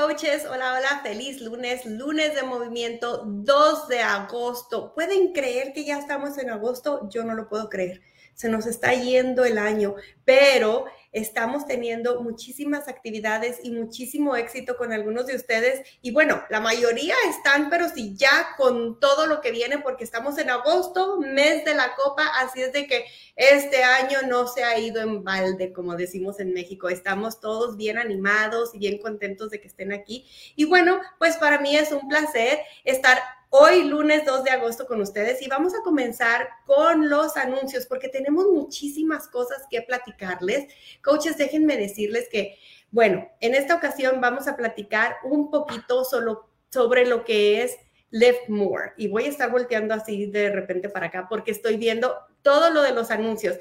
coaches, hola, hola, feliz lunes, lunes de movimiento 2 de agosto. ¿Pueden creer que ya estamos en agosto? Yo no lo puedo creer. Se nos está yendo el año, pero estamos teniendo muchísimas actividades y muchísimo éxito con algunos de ustedes. Y bueno, la mayoría están, pero sí ya con todo lo que viene, porque estamos en agosto, mes de la copa, así es de que este año no se ha ido en balde, como decimos en México. Estamos todos bien animados y bien contentos de que estén aquí. Y bueno, pues para mí es un placer estar hoy lunes 2 de agosto con ustedes y vamos a comenzar con los anuncios porque tenemos muchísimas cosas que platicarles. Coaches, déjenme decirles que, bueno, en esta ocasión vamos a platicar un poquito solo sobre lo que es Lift More y voy a estar volteando así de repente para acá porque estoy viendo todo lo de los anuncios.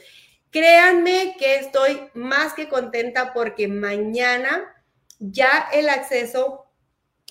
Créanme que estoy más que contenta porque mañana ya el acceso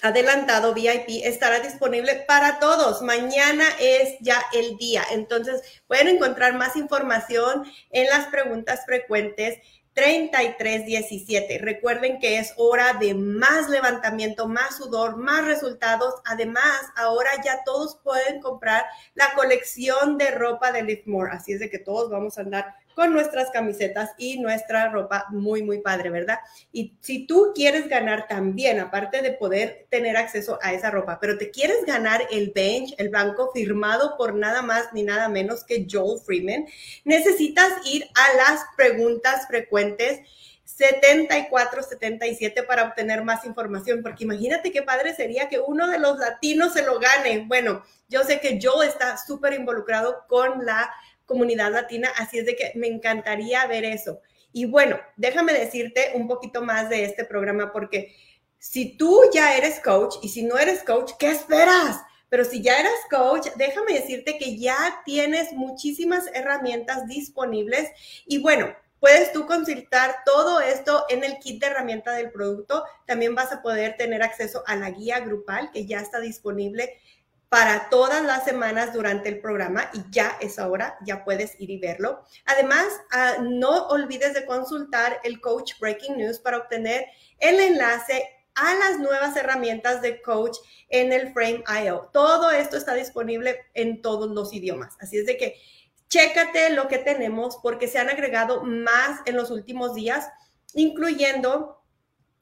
adelantado VIP estará disponible para todos. Mañana es ya el día. Entonces pueden encontrar más información en las preguntas frecuentes. 3317. Recuerden que es hora de más levantamiento, más sudor, más resultados. Además, ahora ya todos pueden comprar la colección de ropa de Liftmore. Así es de que todos vamos a andar con nuestras camisetas y nuestra ropa muy, muy padre, ¿verdad? Y si tú quieres ganar también, aparte de poder tener acceso a esa ropa, pero te quieres ganar el bench, el banco firmado por nada más ni nada menos que Joel Freeman, necesitas ir a las preguntas frecuentes 74, 77 para obtener más información, porque imagínate qué padre sería que uno de los latinos se lo gane. Bueno, yo sé que Joel está súper involucrado con la comunidad latina, así es de que me encantaría ver eso. Y bueno, déjame decirte un poquito más de este programa porque si tú ya eres coach y si no eres coach, ¿qué esperas? Pero si ya eres coach, déjame decirte que ya tienes muchísimas herramientas disponibles y bueno, puedes tú consultar todo esto en el kit de herramienta del producto. También vas a poder tener acceso a la guía grupal que ya está disponible para todas las semanas durante el programa y ya es ahora, ya puedes ir y verlo. Además, ah, no olvides de consultar el Coach Breaking News para obtener el enlace a las nuevas herramientas de coach en el Frame.io. Todo esto está disponible en todos los idiomas. Así es de que chécate lo que tenemos porque se han agregado más en los últimos días, incluyendo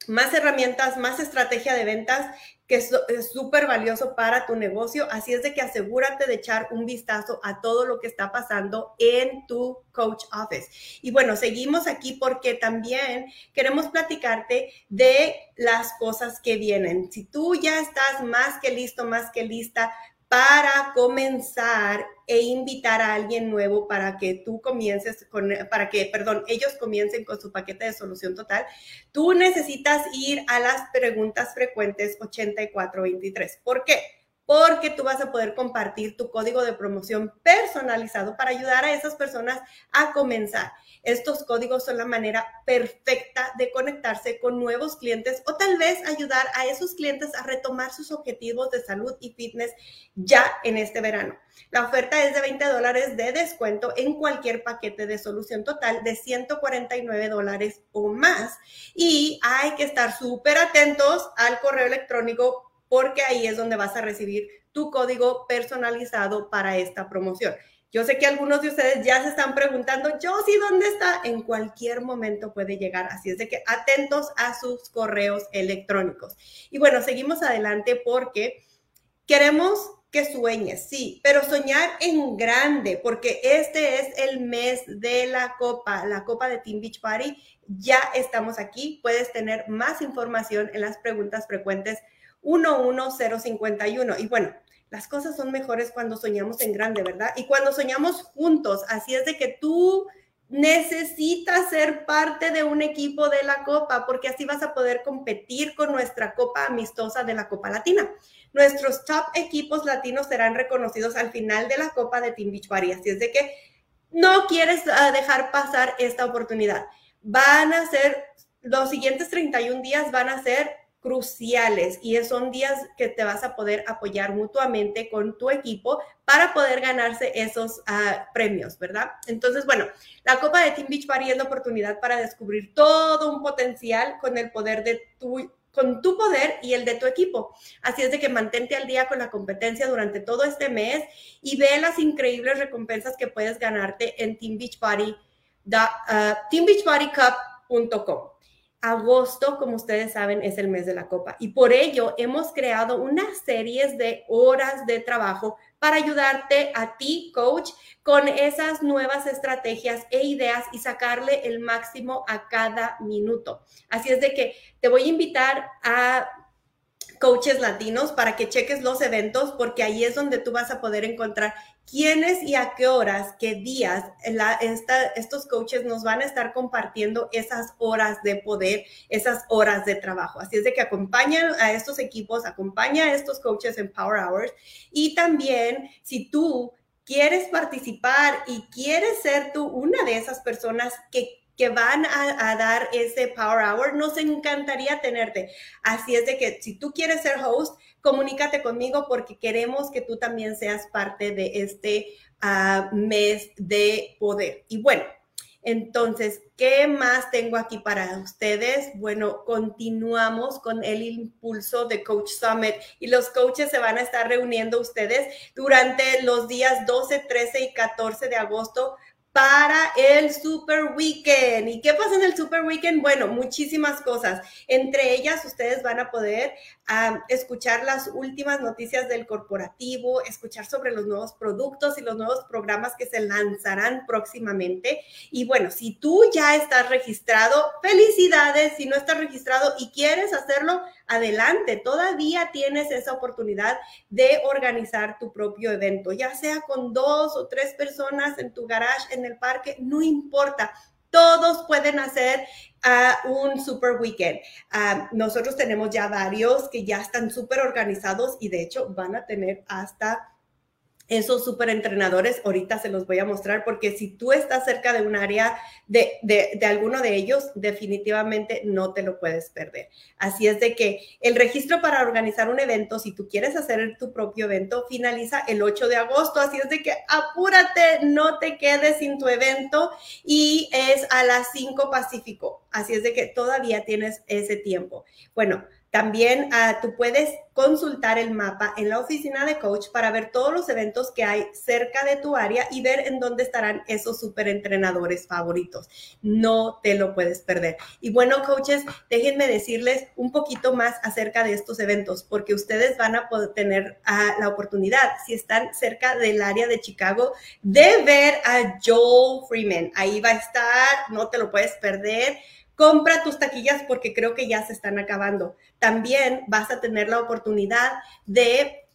más herramientas, más estrategia de ventas que es súper valioso para tu negocio. Así es de que asegúrate de echar un vistazo a todo lo que está pasando en tu coach office. Y bueno, seguimos aquí porque también queremos platicarte de las cosas que vienen. Si tú ya estás más que listo, más que lista para comenzar e invitar a alguien nuevo para que tú comiences con, para que, perdón, ellos comiencen con su paquete de solución total, tú necesitas ir a las preguntas frecuentes 8423. ¿Por qué? Porque tú vas a poder compartir tu código de promoción personalizado para ayudar a esas personas a comenzar. Estos códigos son la manera perfecta de conectarse con nuevos clientes o tal vez ayudar a esos clientes a retomar sus objetivos de salud y fitness ya en este verano. La oferta es de 20 dólares de descuento en cualquier paquete de solución total de 149 dólares o más. Y hay que estar súper atentos al correo electrónico porque ahí es donde vas a recibir tu código personalizado para esta promoción. Yo sé que algunos de ustedes ya se están preguntando, yo sí, ¿dónde está? En cualquier momento puede llegar. Así es de que atentos a sus correos electrónicos. Y bueno, seguimos adelante porque queremos que sueñes, sí, pero soñar en grande, porque este es el mes de la Copa, la Copa de Team Beach Party. Ya estamos aquí. Puedes tener más información en las preguntas frecuentes 11051. Y bueno, las cosas son mejores cuando soñamos en grande, ¿verdad? Y cuando soñamos juntos. Así es de que tú necesitas ser parte de un equipo de la Copa, porque así vas a poder competir con nuestra Copa amistosa de la Copa Latina. Nuestros top equipos latinos serán reconocidos al final de la Copa de Party. Así es de que no quieres ah, dejar pasar esta oportunidad. Van a ser, los siguientes 31 días van a ser cruciales y son días que te vas a poder apoyar mutuamente con tu equipo para poder ganarse esos ah, premios, ¿verdad? Entonces, bueno, la Copa de Team Beach Party es la oportunidad para descubrir todo un potencial con el poder de tu con tu poder y el de tu equipo. Así es de que mantente al día con la competencia durante todo este mes y ve las increíbles recompensas que puedes ganarte en Team Beach Party, uh, teambeachpartycup.com. Agosto, como ustedes saben, es el mes de la copa y por ello hemos creado una serie de horas de trabajo para ayudarte a ti, coach, con esas nuevas estrategias e ideas y sacarle el máximo a cada minuto. Así es de que te voy a invitar a coaches latinos para que cheques los eventos porque ahí es donde tú vas a poder encontrar quiénes y a qué horas, qué días estos coaches nos van a estar compartiendo esas horas de poder, esas horas de trabajo. Así es de que acompañan a estos equipos, acompaña a estos coaches en Power Hours y también si tú quieres participar y quieres ser tú una de esas personas que que van a, dar ese Power Hour, nos encantaría tenerte. Así es de que si tú quieres ser host, comunícate conmigo porque queremos que tú también seas parte de este ah, mes de poder. Y bueno, entonces, ¿qué más tengo aquí para ustedes? Bueno, continuamos con el impulso de Coach Summit y los coaches se van a estar reuniendo ustedes durante los días 12, 13 y 14 de agosto para el Super Weekend. ¿Y qué pasa en el Super Weekend? Bueno, muchísimas cosas. Entre ellas, ustedes van a poder escuchar las últimas noticias del corporativo, escuchar sobre los nuevos productos y los nuevos programas que se lanzarán próximamente. Y bueno, si tú ya estás registrado, felicidades. Si no estás registrado y quieres hacerlo, adelante. Todavía tienes esa oportunidad de organizar tu propio evento, ya sea con dos o tres personas en tu garage, en el parque, no importa. Todos pueden hacer uh, un super weekend. Uh, nosotros tenemos ya varios que ya están súper organizados y de hecho van a tener hasta esos super entrenadores, ahorita se los voy a mostrar, porque si tú estás cerca de un área de, de, alguno de ellos, definitivamente no te lo puedes perder. Así es de que el registro para organizar un evento, si tú quieres hacer tu propio evento, finaliza el 8 de agosto. Así es de que apúrate, no te quedes sin tu evento y es a las 5 Pacífico. Así es de que todavía tienes ese tiempo. Bueno, también uh, tú puedes consultar el mapa en la oficina de coach para ver todos los eventos que hay cerca de tu área y ver en dónde estarán esos super entrenadores favoritos. No te lo puedes perder. Y bueno, coaches, déjenme decirles un poquito más acerca de estos eventos, porque ustedes van a poder tener uh, la oportunidad, si están cerca del área de Chicago, de ver a Joel Freeman. Ahí va a estar, no te lo puedes perder compra tus taquillas porque creo que ya se están acabando. También vas a tener la oportunidad de,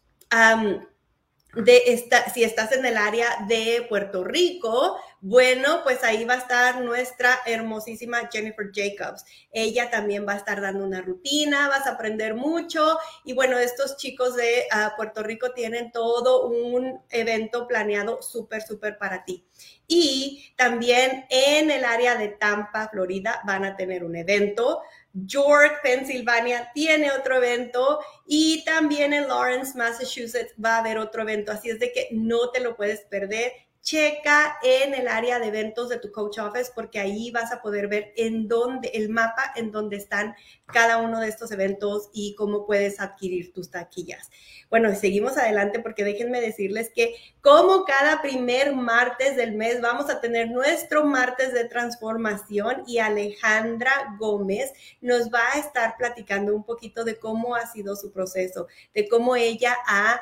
de esta, si estás en el área de Puerto Rico, bueno, pues ahí va a estar nuestra hermosísima Jennifer Jacobs. Ella también va a estar dando una rutina, vas a aprender mucho. Y bueno, estos chicos de ah, Puerto Rico tienen todo un evento planeado súper, súper para ti. Y también en el área de Tampa, Florida, van a tener un evento. York, Pensilvania, tiene otro evento y también en Lawrence, Massachusetts, va a haber otro evento. Así es de que no te lo puedes perder checa en el área de eventos de tu coach office porque ahí vas a poder ver en dónde, el mapa en donde están cada uno de estos eventos y cómo puedes adquirir tus taquillas. Bueno, seguimos adelante porque déjenme decirles que como cada primer martes del mes vamos a tener nuestro martes de transformación y Alejandra Gómez nos va a estar platicando un poquito de cómo ha sido su proceso, de cómo ella ha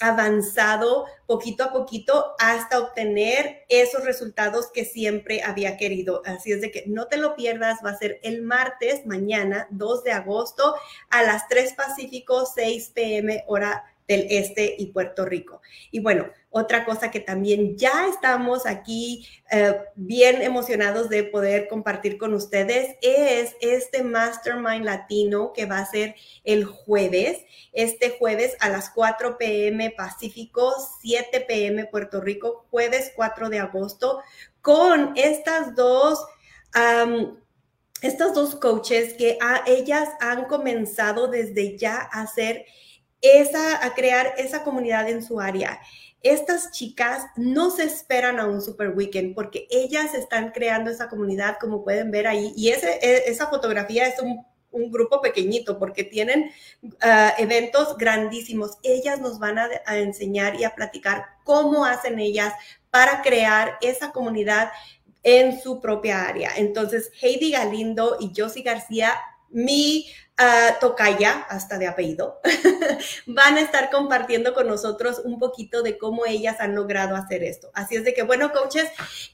avanzado poquito a poquito hasta obtener esos resultados que siempre había querido. Así es de que no te lo pierdas, va a ser el martes, mañana, 2 de agosto, a las 3 Pacífico, 6 pm hora del Este y Puerto Rico. Y bueno, otra cosa que también ya estamos aquí eh, bien emocionados de poder compartir con ustedes es este Mastermind Latino que va a ser el jueves, este jueves a las 4 pm Pacífico, 7 pm Puerto Rico, jueves 4 de agosto, con estas dos estas dos coaches que ellas han comenzado desde ya a hacer esa, a crear esa comunidad en su área. Estas chicas no se esperan a un super weekend porque ellas están creando esa comunidad, como pueden ver ahí. Y e, esa fotografía es un, un grupo pequeñito porque tienen uh, eventos grandísimos. Ellas nos van a, a enseñar y a platicar cómo hacen ellas para crear esa comunidad en su propia área. Entonces, Heidi Galindo y Josie García, mi uh, tocaya, hasta de apellido, van a estar compartiendo con nosotros un poquito de cómo ellas han logrado hacer esto. Así es de que, bueno, coaches,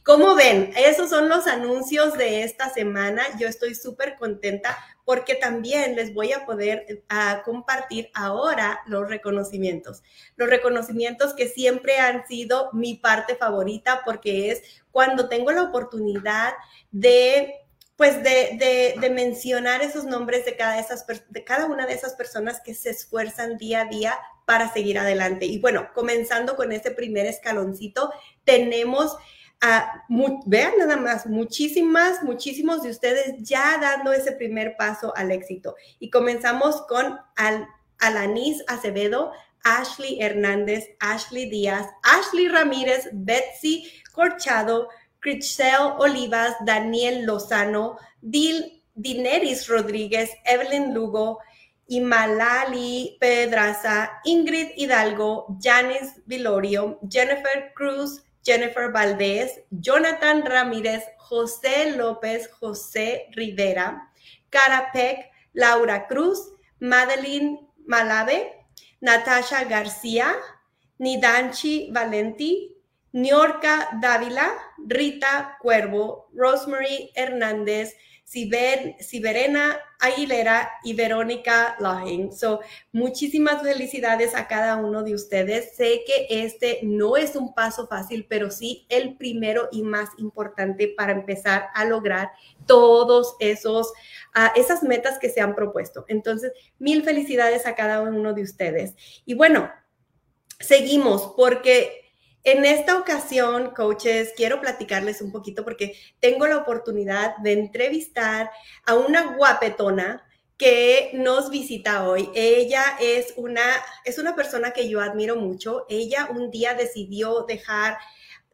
¿cómo ven? Esos son los anuncios de esta semana. Yo estoy súper contenta porque también les voy a poder uh, compartir ahora los reconocimientos. Los reconocimientos que siempre han sido mi parte favorita porque es cuando tengo la oportunidad de pues de, de, mencionar esos nombres de cada, esas, de cada una de esas personas que se esfuerzan día a día para seguir adelante. Y bueno, comenzando con ese primer escaloncito, tenemos a, vean nada más, muchísimas, muchísimos de ustedes ya dando ese primer paso al éxito. Y comenzamos con Al, Alanis Acevedo, Ashley Hernández, Ashley Díaz, Ashley Ramírez, Betsy Corchado, Crisel Olivas, Daniel Lozano, Dil, Dineris Rodríguez, Evelyn Lugo, Imalali Pedraza, Ingrid Hidalgo, Janice Vilorio, Jennifer Cruz, Jennifer Valdés, Jonathan Ramírez, José López, José Rivera, Carapec, Laura Cruz, Madeline Malave, Natasha García, Nidanchi Valenti, Niorca Dávila, Rita Cuervo, Rosemary Hernández, Siberena Aguilera y Verónica Lahin. So, muchísimas felicidades a cada uno de ustedes. Sé que este no es un paso fácil, pero sí el primero y más importante para empezar a lograr todos esos uh, esas metas que se han propuesto. Entonces, mil felicidades a cada uno de ustedes. Y bueno, seguimos porque en esta ocasión, coaches, quiero platicarles un poquito porque tengo la oportunidad de entrevistar a una guapetona que nos visita hoy. Ella es una, es una persona que yo admiro mucho. Ella un día decidió dejar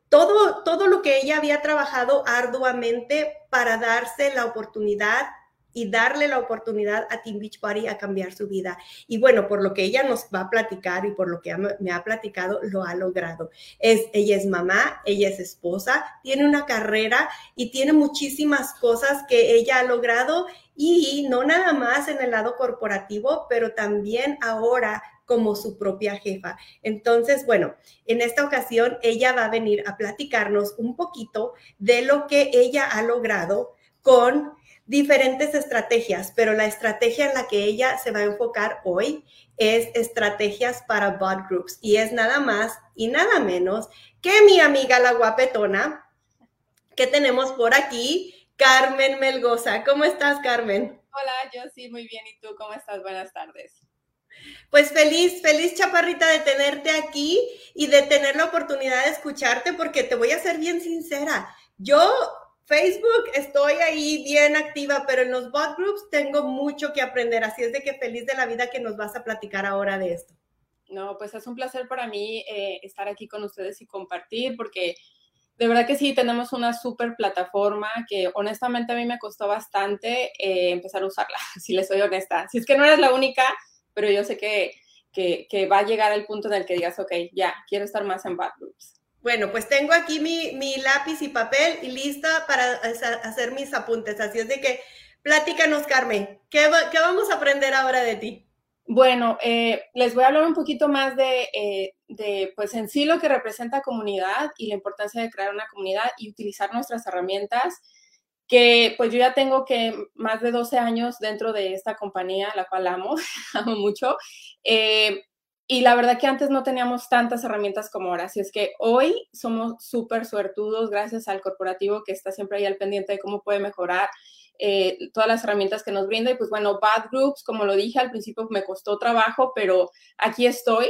todo, todo lo que ella había trabajado arduamente para darse la oportunidad y darle la oportunidad a Team Beach Party a cambiar su vida. Y bueno, por lo que ella nos va a platicar y por lo que me ha platicado, lo ha logrado. Es, ella es mamá, ella es esposa, tiene una carrera y tiene muchísimas cosas que ella ha logrado y no nada más en el lado corporativo, pero también ahora como su propia jefa. Entonces, bueno, en esta ocasión ella va a venir a platicarnos un poquito de lo que ella ha logrado con diferentes estrategias, pero la estrategia en la que ella se va a enfocar hoy es estrategias para bot groups y es nada más y nada menos que mi amiga la guapetona que tenemos por aquí, Carmen Melgoza. ¿Cómo estás, Carmen? Hola, yo sí, muy bien. ¿Y tú cómo estás? Buenas tardes. Pues feliz, feliz chaparrita de tenerte aquí y de tener la oportunidad de escucharte porque te voy a ser bien sincera. Yo Facebook estoy ahí bien activa, pero en los bot groups tengo mucho que aprender, así es de que feliz de la vida que nos vas a platicar ahora de esto. No, pues es un placer para mí eh, estar aquí con ustedes y compartir, porque de verdad que sí, tenemos una súper plataforma que honestamente a mí me costó bastante eh, empezar a usarla, si les soy honesta. Si es que no eres la única, pero yo sé que, que, que va a llegar el punto en el que digas, ok, ya, quiero estar más en bot groups. Bueno, pues tengo aquí mi, lápiz y papel y lista para hacer mis apuntes. Así es de que platícanos, Carmen, ¿qué, vamos a aprender ahora de ti? Bueno, eh, les voy a hablar un poquito más de, eh, de, pues en sí lo que representa comunidad y la importancia de crear una comunidad y utilizar nuestras herramientas, que pues yo ya tengo que más de 12 años dentro de esta compañía, la cual amo, amo mucho. Eh, y la verdad que antes no teníamos tantas herramientas como ahora. Así es que hoy somos súper suertudos gracias al corporativo que está siempre ahí al pendiente de cómo puede mejorar eh, todas las herramientas que nos brinda. Y pues bueno, Bad Groups, como lo dije al principio, me costó trabajo, pero aquí estoy,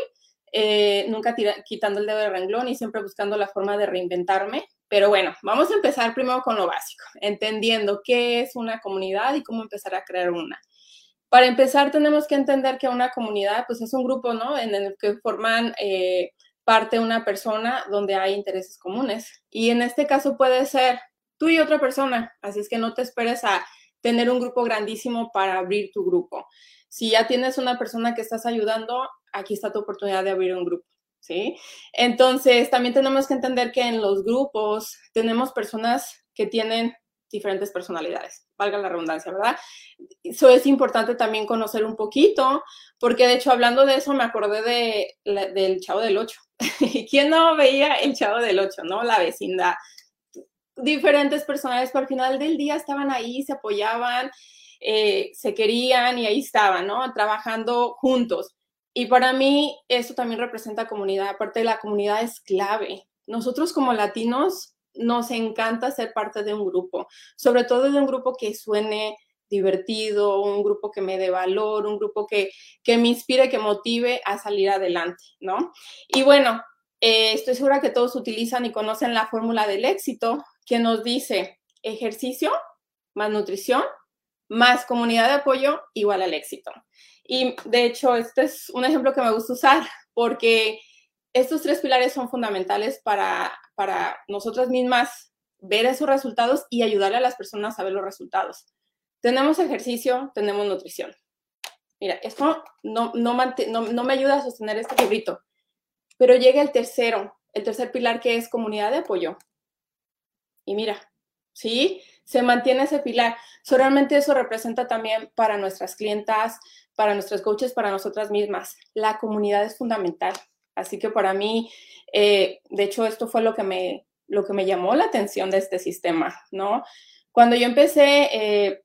eh, nunca quitando el dedo de renglón y siempre buscando la forma de reinventarme. Pero bueno, vamos a empezar primero con lo básico, entendiendo qué es una comunidad y cómo empezar a crear una. Para empezar, tenemos que entender que una comunidad, pues es un grupo, ¿no? En el que forman eh, parte una persona donde hay intereses comunes. Y en este caso puede ser tú y otra persona, así es que no te esperes a tener un grupo grandísimo para abrir tu grupo. Si ya tienes una persona que estás ayudando, aquí está tu oportunidad de abrir un grupo. ¿Sí? Entonces, también tenemos que entender que en los grupos tenemos personas que tienen diferentes personalidades, valga la redundancia, ¿verdad? Eso es importante también conocer un poquito, porque de hecho, hablando de eso, me acordé de, del Chavo del Ocho. ¿Quién no veía el Chavo del Ocho, no? La vecindad. Diferentes personajes, pero al final del día estaban ahí, se apoyaban, eh, se querían y ahí estaban, ¿no? Trabajando juntos. Y para mí eso también representa comunidad. Aparte de la comunidad es clave. Nosotros como latinos nos encanta ser parte de un grupo, sobre todo de un grupo que suene divertido, un grupo que me dé valor, un grupo que, que me inspire, que motive a salir adelante, ¿no? Y bueno, eh, estoy segura que todos utilizan y conocen la fórmula del éxito que nos dice ejercicio más nutrición más comunidad de apoyo igual al éxito. Y de hecho, este es un ejemplo que me gusta usar porque estos tres pilares son fundamentales para, para nosotras mismas ver esos resultados y ayudarle a las personas a ver los resultados. Tenemos ejercicio, tenemos nutrición. Mira, esto no, no, me ayuda a sostener este librito, pero llega el tercero, el tercer pilar que es comunidad de apoyo. Y mira, ¿sí? Se mantiene ese pilar. solamente eso representa también para nuestras clientas, para nuestros coaches, para nosotras mismas. La comunidad es fundamental. Así que para mí, eh, de hecho, esto fue lo que, me, lo que me llamó la atención de este sistema, ¿no? Cuando yo empecé, eh,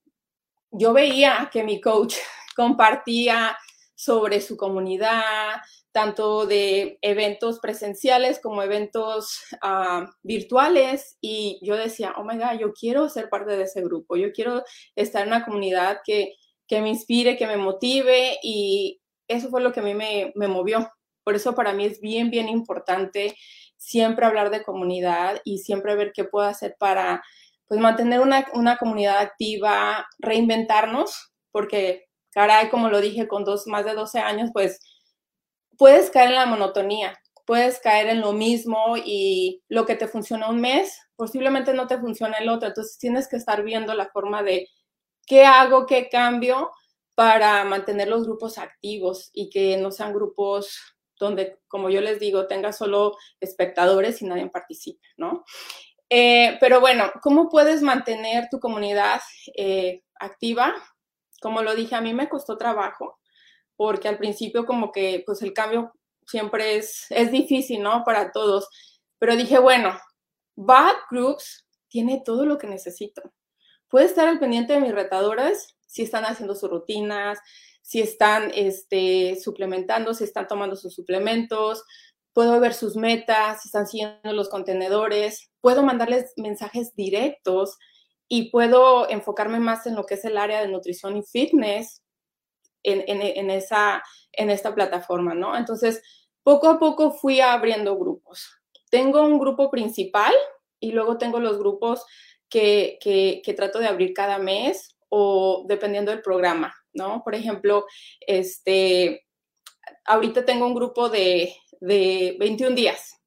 yo veía que mi coach compartía sobre su comunidad, tanto de eventos presenciales como eventos ah, virtuales. Y yo decía, oh my God, yo quiero ser parte de ese grupo, yo quiero estar en una comunidad que, que me inspire, que me motive y eso fue lo que a mí me, me movió. Por eso para mí es bien, bien importante siempre hablar de comunidad y siempre ver qué puedo hacer para pues mantener una, una comunidad activa, reinventarnos, porque caray, como lo dije, con dos, más de 12 años, pues puedes caer en la monotonía, puedes caer en lo mismo y lo que te funciona un mes, posiblemente no te funciona el otro. Entonces tienes que estar viendo la forma de qué hago, qué cambio para mantener los grupos activos y que no sean grupos donde, como yo les digo, tenga solo espectadores y nadie participe, ¿no? Eh, pero bueno, ¿cómo puedes mantener tu comunidad eh, activa? Como lo dije, a mí me costó trabajo porque al principio como que pues el cambio siempre es, es difícil, ¿no? Para todos. Pero dije, bueno, Bad Groups tiene todo lo que necesito. Puedo estar al pendiente de mis retadoras si están haciendo sus rutinas, si están este, suplementando, si están tomando sus suplementos, puedo ver sus metas, si están siguiendo los contenedores, puedo mandarles mensajes directos y puedo enfocarme más en lo que es el área de nutrición y fitness en, en, esa, en esta plataforma, ¿no? Entonces, poco a poco fui abriendo grupos. Tengo un grupo principal y luego tengo los grupos que, que, que trato de abrir cada mes o dependiendo del programa, ¿no? Por ejemplo, este, ahorita tengo un grupo de, de 21 días,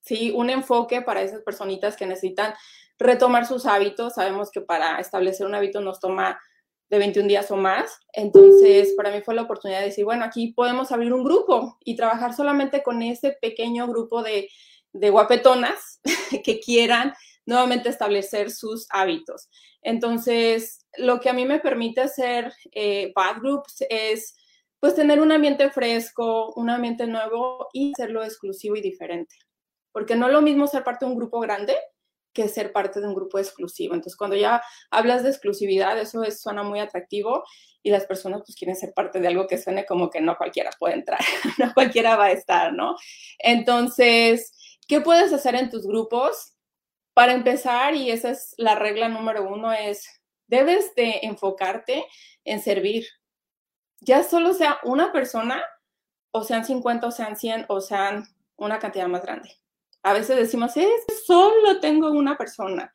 ¿sí? Un enfoque para esas personitas que necesitan retomar sus hábitos. Sabemos que para establecer un hábito nos toma de 21 días o más. Entonces, para mí fue la oportunidad de decir, bueno, aquí podemos abrir un grupo y trabajar solamente con ese pequeño grupo de, de guapetonas que quieran nuevamente establecer sus hábitos. Entonces, lo que a mí me permite hacer eh, Bad Groups es pues tener un ambiente fresco, un ambiente nuevo y hacerlo exclusivo y diferente. Porque no es lo mismo ser parte de un grupo grande que ser parte de un grupo exclusivo. Entonces, cuando ya hablas de exclusividad, eso suena muy atractivo y las personas pues quieren ser parte de algo que suene como que no cualquiera puede entrar, no cualquiera va a estar, ¿no? Entonces, ¿qué puedes hacer en tus grupos? Para empezar, y esa es la regla número uno, es debes de enfocarte en servir. Ya solo sea una persona, o sean 50, o sean 100, o sean una cantidad más grande. A veces decimos, es solo tengo una persona.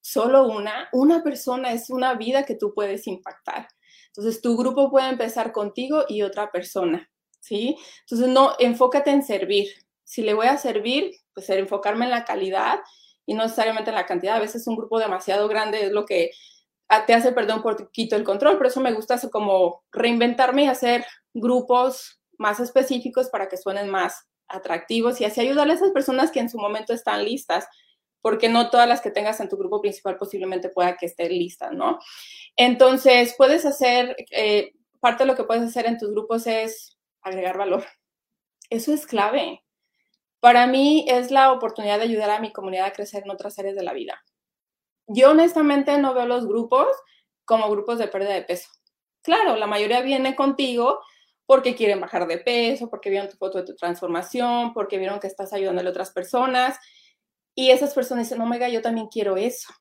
Solo una, una persona es una vida que tú puedes impactar. Entonces, tu grupo puede empezar contigo y otra persona, ¿sí? Entonces, no, enfócate en servir. Si le voy a servir, pues enfocarme en la calidad y no necesariamente en la cantidad. A veces un grupo demasiado grande es lo que te hace perder un poquito el control, por eso me gusta como reinventarme y hacer grupos más específicos para que suenen más atractivos y así ayudarle a esas personas que en su momento están listas, porque no todas las que tengas en tu grupo principal posiblemente pueda que estén listas, ¿no? Entonces, puedes hacer, eh, parte de lo que puedes hacer en tus grupos es agregar valor. Eso es clave. Para mí es la oportunidad de ayudar a mi comunidad a crecer en otras áreas de la vida. Yo honestamente no veo los grupos como grupos de pérdida de peso. Claro, la mayoría viene contigo porque quieren bajar de peso, porque vieron tu foto de tu transformación, porque vieron que estás ayudando a otras personas. Y esas personas dicen, Omega, yo también quiero eso.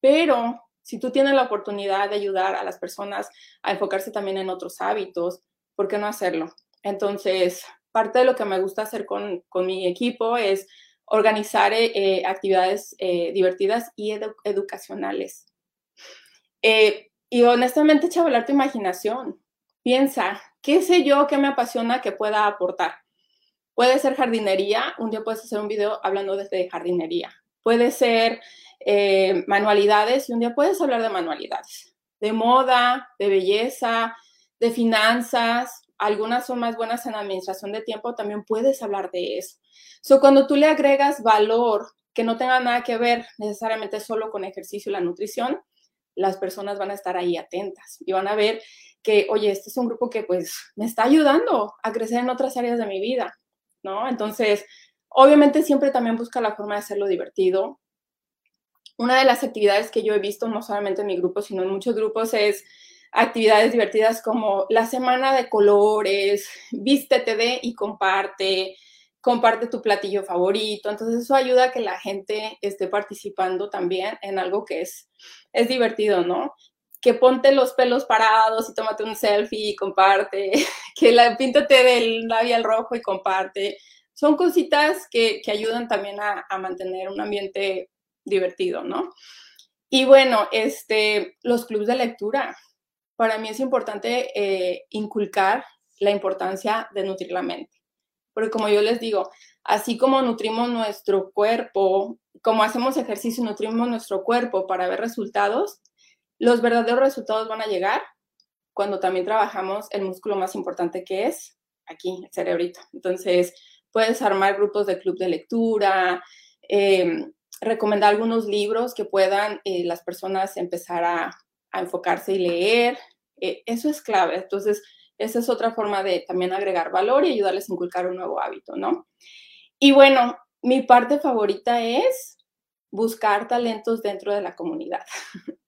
Pero si tú tienes la oportunidad de ayudar a las personas a enfocarse también en otros hábitos, ¿por qué no hacerlo? Entonces, parte de lo que me gusta hacer con, mi equipo es organizar eh, eh, actividades eh, divertidas y educacionales. y honestamente, echa volar tu imaginación. Piensa, ¿qué sé yo que me apasiona que pueda aportar? Puede ser jardinería, un día puedes hacer un video hablando de jardinería. Puede ser manualidades y un día puedes hablar de manualidades, de moda, de belleza, de finanzas. Algunas son más buenas en administración de tiempo, también puedes hablar de eso. So, cuando tú le agregas valor que no tenga nada que ver necesariamente solo con ejercicio y la nutrición, las personas van a estar ahí atentas y van a ver que, oye, este es un grupo que pues me está ayudando a crecer en otras áreas de mi vida, ¿no? Entonces, obviamente siempre también busca la forma de hacerlo divertido. Una de las actividades que yo he visto, no solamente en mi grupo, sino en muchos grupos, es actividades divertidas como la semana de colores, vístete de y comparte, comparte tu platillo favorito. Entonces eso ayuda a que la gente esté participando también en algo que es, es divertido, ¿no? que ponte los pelos parados y tómate un selfie y comparte, que la, píntate del labial rojo y comparte. Son cositas que, ayudan también a, mantener un ambiente divertido, ¿no? Y bueno, este, los clubes de lectura. Para mí es importante eh, inculcar la importancia de nutrir la mente. Porque como yo les digo, así como nutrimos nuestro cuerpo, como hacemos ejercicio, nutrimos nuestro cuerpo para ver resultados, los verdaderos resultados van a llegar cuando también trabajamos el músculo más importante que es aquí, el cerebrito. Entonces, puedes armar grupos de club de lectura, em, recomendar algunos libros que puedan eh, las personas empezar a, enfocarse y leer. Eh, eso es clave. Entonces, esa es otra forma de también agregar valor y ayudarles a inculcar un nuevo hábito, ¿no? Y bueno, mi parte favorita es buscar talentos dentro de la comunidad.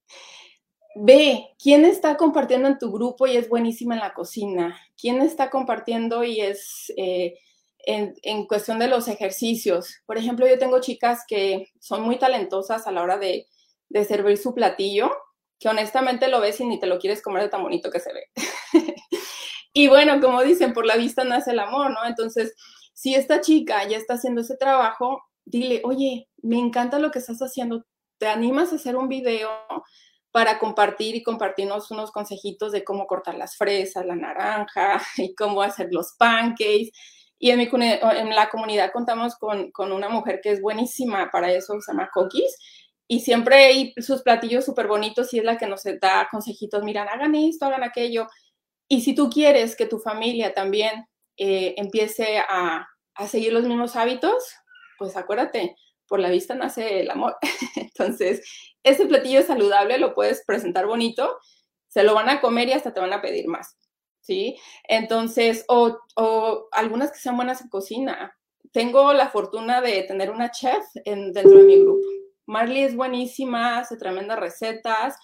Ve, ¿quién está compartiendo en tu grupo y es buenísima en la cocina? ¿Quién está compartiendo y es eh, en, cuestión de los ejercicios? Por ejemplo, yo tengo chicas que son muy talentosas a la hora de, de servir su platillo, que honestamente lo ves y ni te lo quieres comer de tan bonito que se ve. y bueno, como dicen, por la vista nace el amor, ¿no? Entonces, si esta chica ya está haciendo ese trabajo, dile, oye, me encanta lo que estás haciendo, ¿te animas a hacer un video? para compartir y compartirnos unos consejitos de cómo cortar las fresas, la naranja y cómo hacer los pancakes. Y en, la comunidad contamos con, con, una mujer que es buenísima para eso, se llama Cookies, y siempre hay sus platillos súper bonitos y es la que nos da consejitos, miran, hagan esto, hagan aquello. Y si tú quieres que tu familia también eh, empiece a, a seguir los mismos hábitos, pues acuérdate, por la vista nace el amor. Entonces, ese platillo saludable lo puedes presentar bonito, se lo van a comer y hasta te van a pedir más, ¿sí? Entonces, o, algunas que sean buenas en cocina. Tengo la fortuna de tener una chef en, dentro de mi grupo. Marley es buenísima, hace tremendas recetas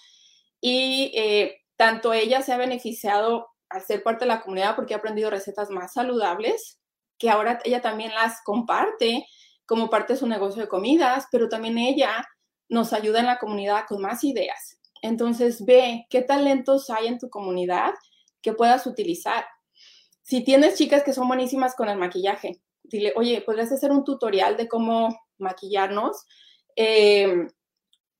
y eh, tanto ella se ha beneficiado al ser parte de la comunidad porque ha aprendido recetas más saludables, que ahora ella también las comparte como parte de su negocio de comidas, pero también ella nos ayuda en la comunidad con más ideas. Entonces, ve qué talentos hay en tu comunidad que puedas utilizar. Si tienes chicas que son buenísimas con el maquillaje, dile, oye, ¿podrías hacer un tutorial de cómo maquillarnos? Em,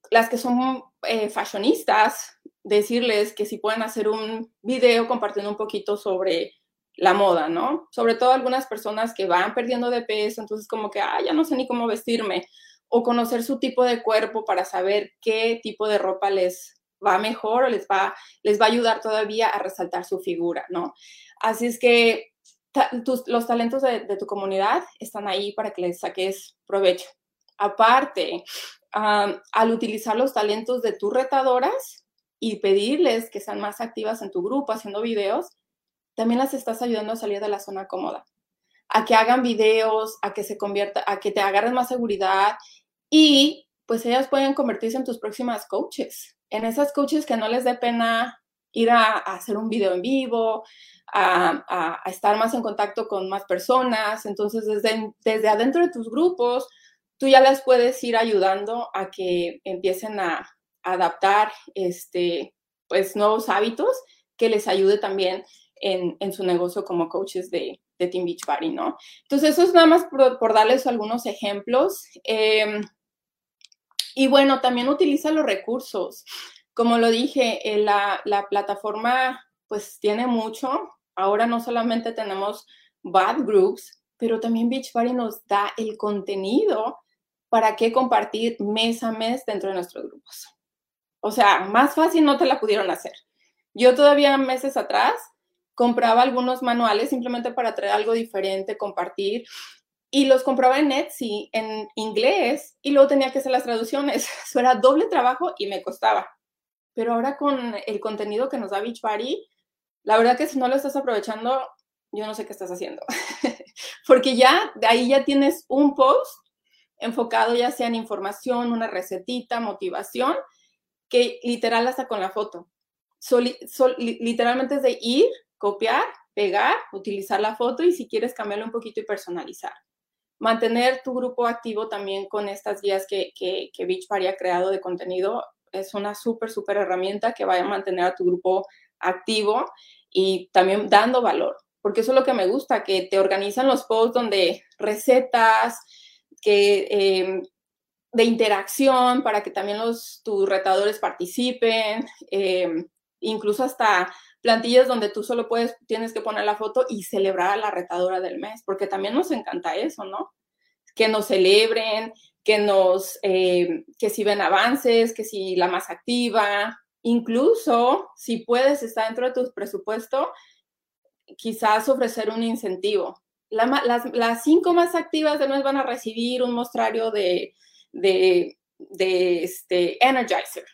las que son eh, fashionistas, decirles que si pueden hacer un video compartiendo un poquito sobre la moda, ¿no? Sobre todo algunas personas que van perdiendo de peso, entonces como que, ah, ya no sé ni cómo vestirme, o conocer su tipo de cuerpo para saber qué tipo de ropa les va mejor o les va, les va a ayudar todavía a resaltar su figura, ¿no? Así es que los talentos de, de, tu comunidad están ahí para que les saques provecho. Aparte, al utilizar los talentos de tus retadoras y pedirles que sean más activas en tu grupo haciendo videos, también las estás ayudando a salir de la zona cómoda, a que hagan videos, a que se convierta, a que te agarren más seguridad y pues ellas pueden convertirse en tus próximas coaches, en esas coaches que no les dé pena ir a, hacer un video en vivo, a, a, estar más en contacto con más personas. Entonces, desde, desde adentro de tus grupos, tú ya las puedes ir ayudando a que empiecen a, adaptar este, pues, nuevos hábitos que les ayude también en, en su negocio como coaches de, de, Team Beachbody, ¿no? Entonces, eso es nada más por, darles algunos ejemplos. Em, y bueno, también utiliza los recursos. Como lo dije, eh, la, la plataforma pues tiene mucho. Ahora no solamente tenemos bad groups, pero también Beachbody nos da el contenido para qué compartir mes a mes dentro de nuestros grupos. O sea, más fácil no te la pudieron hacer. Yo todavía meses atrás compraba algunos manuales simplemente para traer algo diferente, compartir, y los compraba en Etsy en inglés y luego tenía que hacer las traducciones. Eso era doble trabajo y me costaba. Pero ahora con el contenido que nos da Beachbody, la verdad que si no lo estás aprovechando, yo no sé qué estás haciendo. Porque ya de ahí ya tienes un post enfocado ya sea en información, una recetita, motivación, que literal hasta con la foto. literalmente es de ir, copiar, pegar, utilizar la foto y si quieres cambiarlo un poquito y personalizar. Mantener tu grupo activo también con estas guías que, que, que Beachbody ha creado de contenido es una súper, súper herramienta que va a mantener a tu grupo activo y también dando valor, porque eso es lo que me gusta, que te organizan los posts donde recetas, que, em, de interacción para que también los, tus retadores participen, em, incluso hasta plantillas donde tú solo puedes, tienes que poner la foto y celebrar a la retadora del mes, porque también nos encanta eso, ¿no? Que nos celebren, que nos, em, que si ven avances, que si la más activa, incluso si puedes estar dentro de tu presupuesto, quizás ofrecer un incentivo, las, cinco más activas de mes van a recibir un mostrario de, este Energizer,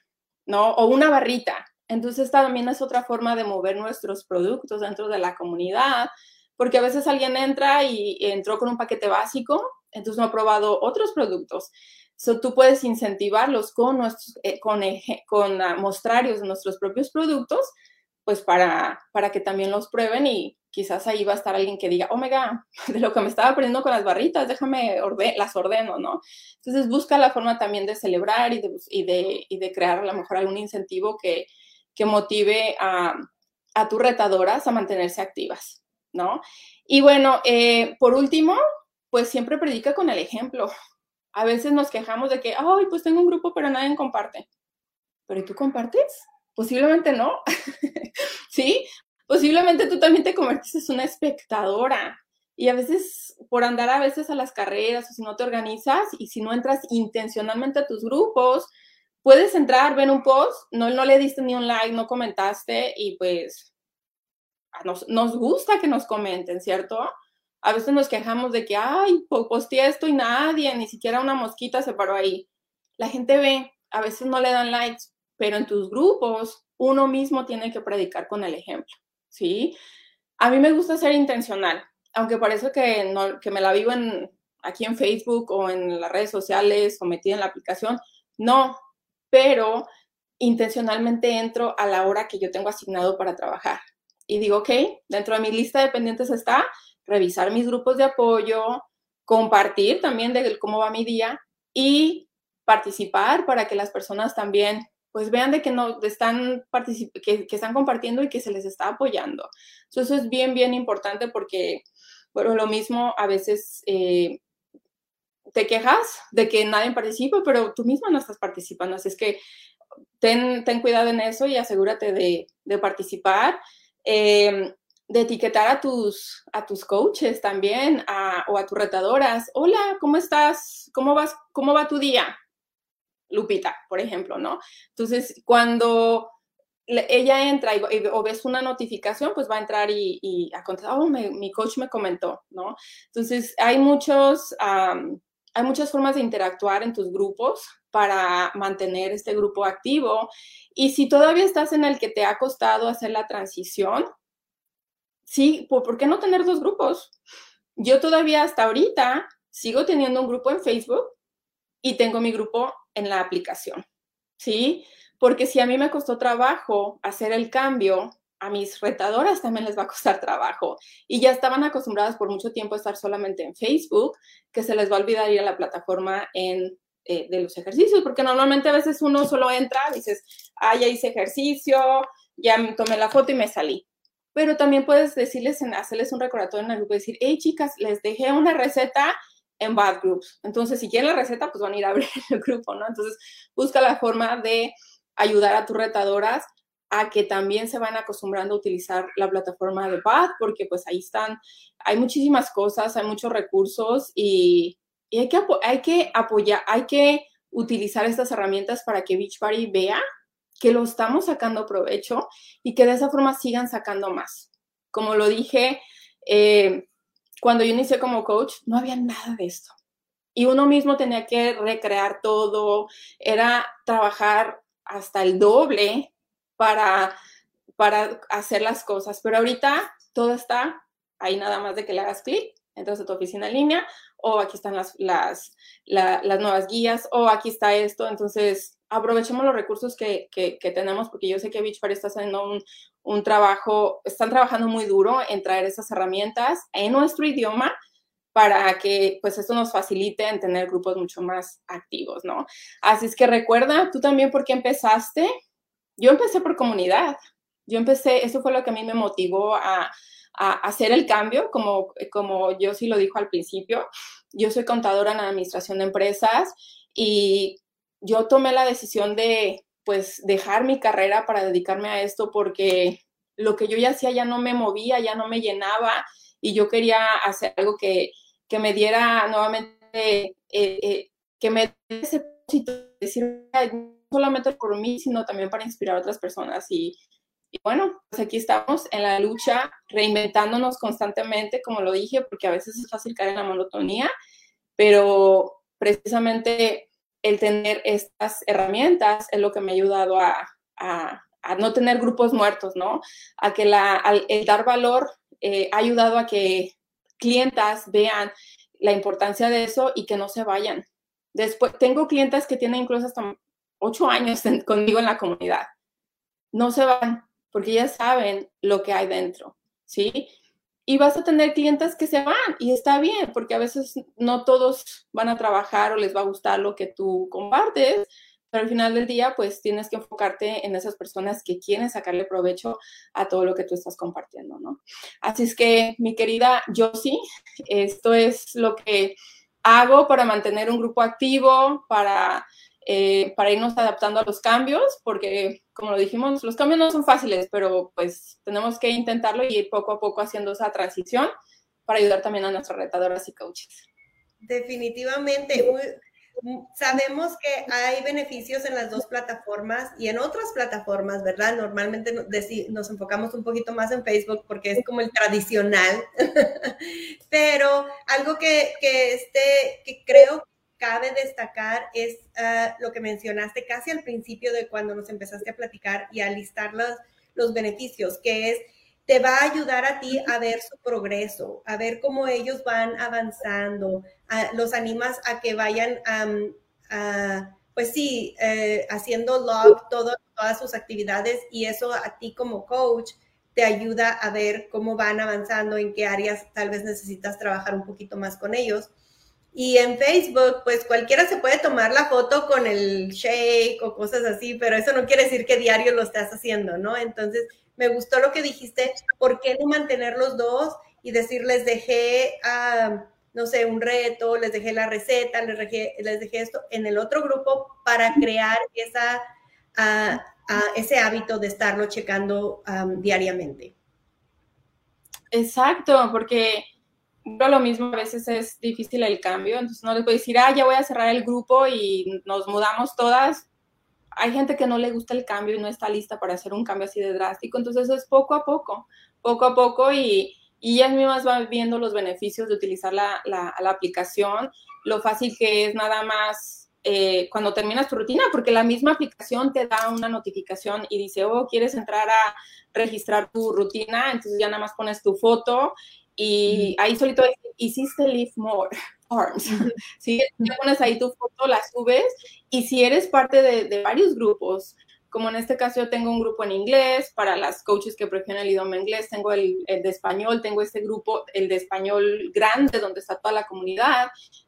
¿no? O una barrita. Entonces, esta también es otra forma de mover nuestros productos dentro de la comunidad, porque a veces alguien entra y entró con un paquete básico, entonces no ha probado otros productos. So, tú puedes incentivarlos con, nuestros, eh, con, uh, mostrarios de nuestros propios productos, pues para, para que también los prueben y quizás ahí va a estar alguien que diga, omega, de lo que me estaba aprendiendo con las barritas, déjame, las ordeno, ¿no? Entonces busca la forma también de celebrar y de, y de, y de crear a lo mejor algún incentivo que, que motive a, a tus retadoras a mantenerse activas, ¿no? Y bueno, eh, por último, pues siempre predica con el ejemplo. A veces nos quejamos de que, ay, pues tengo un grupo, pero nadie comparte. ¿Pero ¿y tú compartes? Posiblemente no. ¿Sí? Posiblemente tú también te convertiste en una espectadora. Y a veces, por andar a veces a las carreras o si no te organizas y si no entras intencionalmente a tus grupos, puedes entrar, ver un post, no, no le diste ni un like, no comentaste y pues nos, nos gusta que nos comenten, ¿cierto? A veces nos quejamos de que, ay, posteé esto y nadie, ni siquiera una mosquita se paró ahí. La gente ve, a veces no le dan likes, pero en tus grupos uno mismo tiene que predicar con el ejemplo. ¿Sí? A mí me gusta ser intencional, aunque parece que, no, que me la vivo en, aquí en Facebook o en las redes sociales o metida en la aplicación, no, pero intencionalmente entro a la hora que yo tengo asignado para trabajar. Y digo, ok, dentro de mi lista de pendientes está revisar mis grupos de apoyo, compartir también de cómo va mi día y participar para que las personas también pues vean de que no están que, que, están compartiendo y que se les está apoyando. eso es bien, bien importante porque Pero lo mismo, a veces eh, te quejas de que nadie participa, pero tú misma no estás participando. Así es que ten, ten cuidado en eso y asegúrate de, de participar. Eh, de etiquetar a tus, a tus coaches también o a tus retadoras. Hola, ¿cómo estás? ¿Cómo, vas, ¿Cómo va tu día? Lupita, por ejemplo, ¿no? Entonces, cuando ella entra y, o ves una notificación, pues va a entrar y, a contar, oh, mi coach me comentó, ¿no? Entonces, hay muchos, hay muchas formas de interactuar en tus grupos para mantener este grupo activo. Y si todavía estás en el que te ha costado hacer la transición, sí, ¿por qué no tener dos grupos? Yo todavía hasta ahorita sigo teniendo un grupo en Facebook y tengo mi grupo en la aplicación, ¿sí? Porque si a mí me costó trabajo hacer el cambio, a mis retadoras también les va a costar trabajo. Y ya estaban acostumbradas por mucho tiempo a estar solamente en Facebook, que se les va a olvidar ir a la plataforma en, eh, de los ejercicios, porque normalmente a veces uno solo entra, dices, ah, ya hice ejercicio, ya tomé la foto y me salí. Pero también puedes decirles, hacerles un recordatorio en el grupo, decir, hey chicas, les dejé una receta en Bad Groups. Entonces, si quieren la receta, pues van a ir a abrir el grupo, ¿no? Entonces, busca la forma de ayudar a tus retadoras a que también se van acostumbrando a utilizar la plataforma de Bad, porque pues ahí están, hay muchísimas cosas, hay muchos recursos y, hay, que, hay que apoyar, hay que utilizar estas herramientas para que Beachbody vea que lo estamos sacando provecho y que de esa forma sigan sacando más. Como lo dije, eh, cuando yo inicié como coach, no había nada de esto. Y uno mismo tenía que recrear todo, era trabajar hasta el doble para, para hacer las cosas. Pero ahorita todo está ahí nada más de que le hagas clic, entras a tu oficina en línea, o aquí están las, las, las nuevas guías, o aquí está esto. Entonces, aprovechemos los recursos que, que, tenemos, porque yo sé que Beachbody está haciendo un, un, trabajo, están trabajando muy duro en traer esas herramientas en nuestro idioma para que pues esto nos facilite en tener grupos mucho más activos, ¿no? Así es que recuerda, tú también, ¿por qué empezaste? Yo empecé por comunidad. Yo empecé, eso fue lo que a mí me motivó a, a hacer el cambio, como, como yo sí lo dijo al principio. Yo soy contadora en administración de empresas y yo tomé la decisión de, pues, dejar mi carrera para dedicarme a esto porque lo que yo ya hacía ya no me movía, ya no me llenaba y yo quería hacer algo que, que me diera nuevamente, eh, eh, que me ese decir, no solamente por mí, sino también para inspirar a otras personas. Y, y bueno, pues aquí estamos en la lucha, reinventándonos constantemente, como lo dije, porque a veces es fácil caer en la monotonía, pero precisamente el tener estas herramientas es lo que me ha ayudado a, no tener grupos muertos, ¿no? A que la, el dar valor eh, ha ayudado a que clientas vean la importancia de eso y que no se vayan. Después, tengo clientes que tienen incluso hasta ocho años conmigo en la comunidad. No se van porque ya saben lo que hay dentro, ¿sí? Y vas a tener clientes que se van y está bien, porque a veces no todos van a trabajar o les va a gustar lo que tú compartes, pero al final del día, pues tienes que enfocarte en esas personas que quieren sacarle provecho a todo lo que tú estás compartiendo, ¿no? Así es que, mi querida Josie, esto es lo que hago para mantener un grupo activo, para eh, para irnos adaptando a los cambios, porque como lo dijimos, los cambios no son fáciles, pero pues tenemos que intentarlo y ir poco a poco haciendo esa transición para ayudar también a nuestras retadoras y coaches. Definitivamente. Sabemos que hay beneficios en las dos plataformas y en otras plataformas, ¿verdad? Normalmente nos enfocamos un poquito más en Facebook porque es como el tradicional, pero algo que, que, este, que creo cabe destacar es ah, lo que mencionaste casi al principio de cuando nos empezaste a platicar y a listar los, los beneficios, que es, te va a ayudar a ti a ver su progreso, a ver cómo ellos van avanzando, los animas a que vayan, a, pues sí, eh, haciendo log todo, todas sus actividades y eso a ti como coach te ayuda a ver cómo van avanzando, en qué áreas tal vez necesitas trabajar un poquito más con ellos. Y en Facebook, pues cualquiera se puede tomar la foto con el shake o cosas así, pero eso no quiere decir que diario lo estás haciendo, ¿no? Entonces, me gustó lo que dijiste, ¿por qué no mantener los dos? y decir, les dejé, ah, no sé, un reto, les dejé la receta, les dejé, les dejé esto en el otro grupo para crear esa, ah, ese hábito de estarlo checando diariamente. Exacto, porque lo mismo, a veces es difícil el cambio, entonces no les a decir, ah, ya voy a cerrar el grupo y nos mudamos todas. Hay gente que no le gusta el cambio y no está lista para hacer un cambio así de drástico, entonces es poco a poco, poco a poco y, y ellas mismas van viendo los beneficios de utilizar la, la, la aplicación, lo fácil que es nada más eh, cuando terminas tu rutina, porque la misma aplicación te da una notificación y dice, oh, quieres entrar a registrar tu rutina, entonces ya nada más pones tu foto y ahí solito hiciste Live More Arms. Si pones ahí tu foto, la subes y si eres parte de, de, varios grupos, como en este caso yo tengo un grupo en inglés, para las coaches que prefieren el idioma inglés, tengo el, el de español, tengo este grupo, el de español grande, donde está toda la comunidad,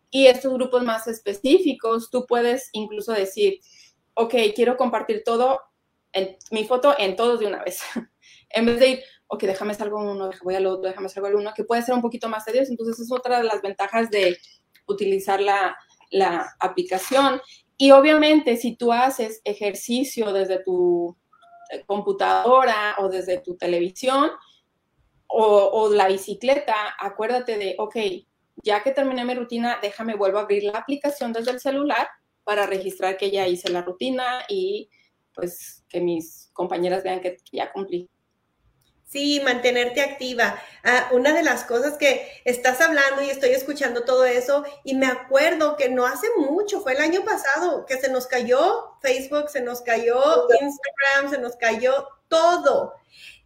y estos grupos más específicos, tú puedes incluso decir, ok, quiero compartir todo, en, mi foto en todos de una vez. en vez de ir, ok, déjame salgo uno, voy al otro, déjame salgo al uno, que puede ser un poquito más tedioso. Entonces, es otra de las ventajas de utilizar la, la aplicación. Y obviamente, si tú haces ejercicio desde tu eh, computadora o desde tu televisión o, o la bicicleta, acuérdate de, ok, ya que terminé mi rutina, déjame vuelvo a abrir la aplicación desde el celular para registrar que ya hice la rutina y pues que mis compañeras vean que, ya cumplí. Sí, mantenerte activa. Ah, una de las cosas que estás hablando y estoy escuchando todo eso y me acuerdo que no hace mucho, fue el año pasado, que se nos cayó Facebook, se nos cayó Instagram, se nos cayó todo.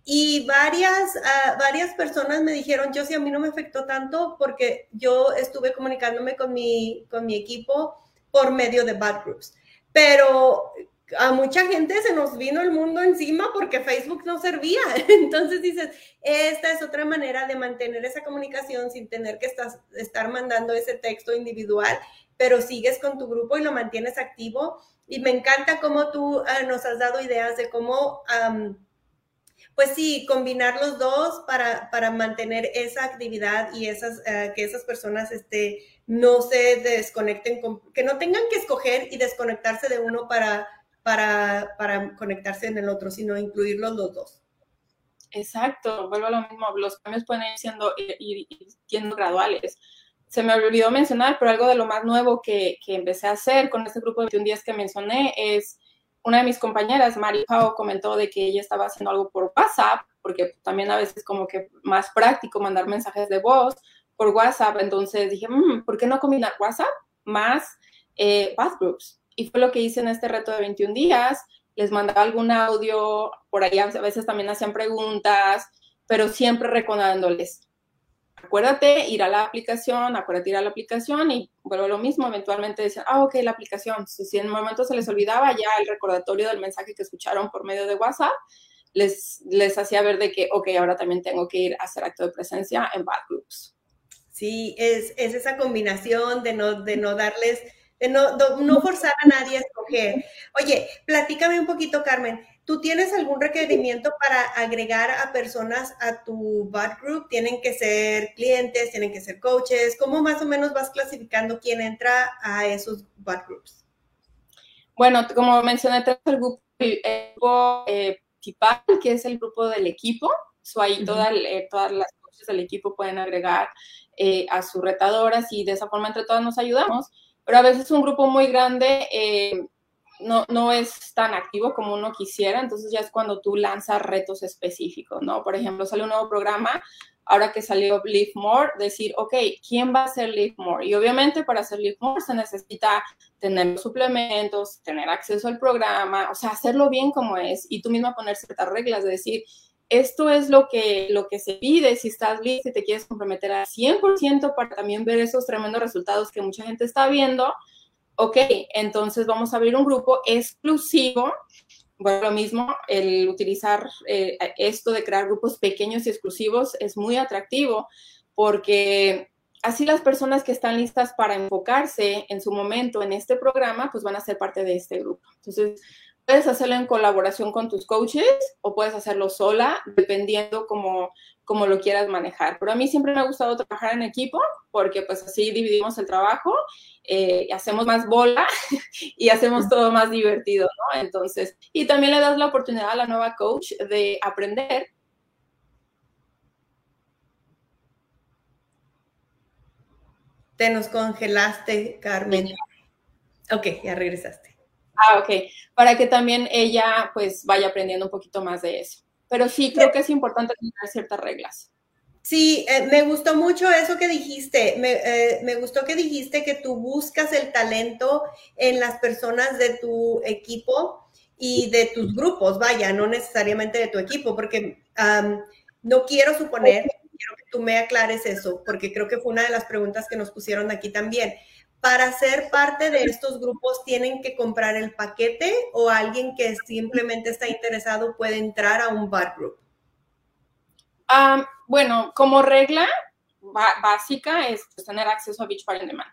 Y varias, uh, varias personas me dijeron, yo sí, a mí no me afectó tanto porque yo estuve comunicándome con mi, con mi equipo por medio de bad groups. Pero a mucha gente se nos vino el mundo encima porque Facebook no servía. Entonces dices, esta es otra manera de mantener esa comunicación sin tener que estar mandando ese texto individual, pero sigues con tu grupo y lo mantienes activo. Y me encanta cómo tú uh, nos has dado ideas de cómo... Pues sí, combinar los dos para, para mantener esa actividad y esas, uh, que esas personas este, no se desconecten, con, que no tengan que escoger y desconectarse de uno para, para, para conectarse en el otro, sino incluirlos los dos. Exacto, vuelvo a lo mismo, los cambios pueden ir siendo, ir, siendo graduales. Se me olvidó mencionar, pero algo de lo más nuevo que, que empecé a hacer con este grupo de 21 días que mencioné es una de mis compañeras, Mari Pau, comentó de que ella estaba haciendo algo por WhatsApp, porque también a veces como que más práctico mandar mensajes de voz por WhatsApp. Entonces dije, mmm, ¿por qué no combinar WhatsApp más eh, Groups? Y fue lo que hice en este reto de 21 días. Les mandaba algún audio, por ahí a veces también hacían preguntas, pero siempre recordándoles, acuérdate ir a la aplicación, acuérdate ir a la aplicación y vuelvo lo mismo, eventualmente decían, ah, ok, la aplicación. Si en un momento se les olvidaba ya el recordatorio del mensaje que escucharon por medio de WhatsApp, les, les hacía ver de que, ok, ahora también tengo que ir a hacer acto de presencia en Bad Groups. Sí, es, es esa combinación de no, de no darles, no, no forzar a nadie a escoger. Oye, platícame un poquito, Carmen. ¿Tú tienes algún requerimiento para agregar a personas a tu bot group? ¿Tienen que ser clientes? ¿Tienen que ser coaches? ¿Cómo más o menos vas clasificando quién entra a esos bot groups? Bueno, como mencioné, tenemos el grupo, el grupo eh, que es el grupo del equipo. So, ahí eh, todas las coaches del equipo pueden agregar eh, a sus retadoras y de esa forma entre todas nos ayudamos. Pero a veces un grupo muy grande no, no es tan activo como uno quisiera, entonces ya es cuando tú lanzas retos específicos, ¿no? Por ejemplo, sale un nuevo programa, ahora que salió Live More, decir, ok, ¿quién va a hacer Live More? Y obviamente para hacer Live More se necesita tener suplementos, tener acceso al programa, o sea, hacerlo bien como es y tú misma poner ciertas reglas, de decir, esto es lo que, lo que se pide si estás listo y te quieres comprometer al 100% para también ver esos tremendos resultados que mucha gente está viendo, ok, entonces vamos a abrir un grupo exclusivo. Bueno, lo mismo, el utilizar eh, esto de crear grupos pequeños y exclusivos es muy atractivo porque así las personas que están listas para enfocarse en su momento en este programa, pues van a ser parte de este grupo. Entonces, puedes hacerlo en colaboración con tus coaches o puedes hacerlo sola, dependiendo como, como lo quieras manejar. Pero a mí siempre me ha gustado trabajar en equipo porque pues así dividimos el trabajo, eh, hacemos más bola y hacemos todo más divertido, ¿no? Entonces, y también le das la oportunidad a la nueva coach de aprender. Te nos congelaste, Carmen. Ok, ya regresaste. Ah, ok. Para que también ella pues vaya aprendiendo un poquito más de eso. Pero sí, creo que es importante tener ciertas reglas. Sí, eh, me gustó mucho eso que dijiste. Eh, me, gustó que dijiste que tú buscas el talento en las personas de tu equipo y de tus grupos, vaya, no necesariamente de tu equipo, porque no quiero suponer, quiero que tú me aclares eso, porque creo que fue una de las preguntas que nos pusieron aquí también para ser parte de estos grupos tienen que comprar el paquete o alguien que simplemente está interesado puede entrar a un bar group? bueno, como regla básica es pues, tener acceso a Beach Party on Demand,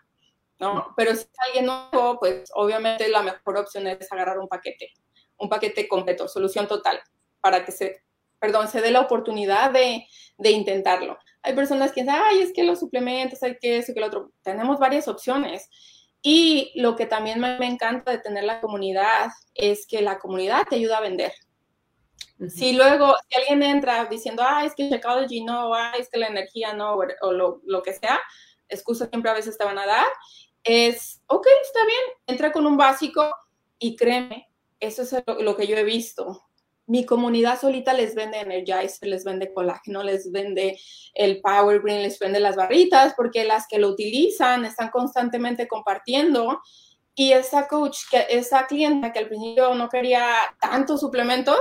¿no? Pero si es alguien nuevo, pues obviamente la mejor opción es agarrar un paquete, un paquete completo, solución total, para que se, perdón, se dé la oportunidad de, de intentarlo. Hay personas que dicen, ay, es que los suplementos, hay que eso, que lo otro. Tenemos varias opciones. Y lo que también me, encanta de tener la comunidad es que la comunidad te ayuda a vender. Si luego, si alguien entra diciendo, ah, es que Psychology no, ah, es que la energía no, o lo, lo que sea, excusas siempre a veces te van a dar, es, ok, está bien, entra con un básico y créeme, eso es lo que yo he visto mi comunidad solita les vende Energizer, les vende colágeno, les vende el Power Green, les vende las barritas, porque las que lo utilizan están constantemente compartiendo. Y esa coach, esa clienta que al principio no quería tantos suplementos,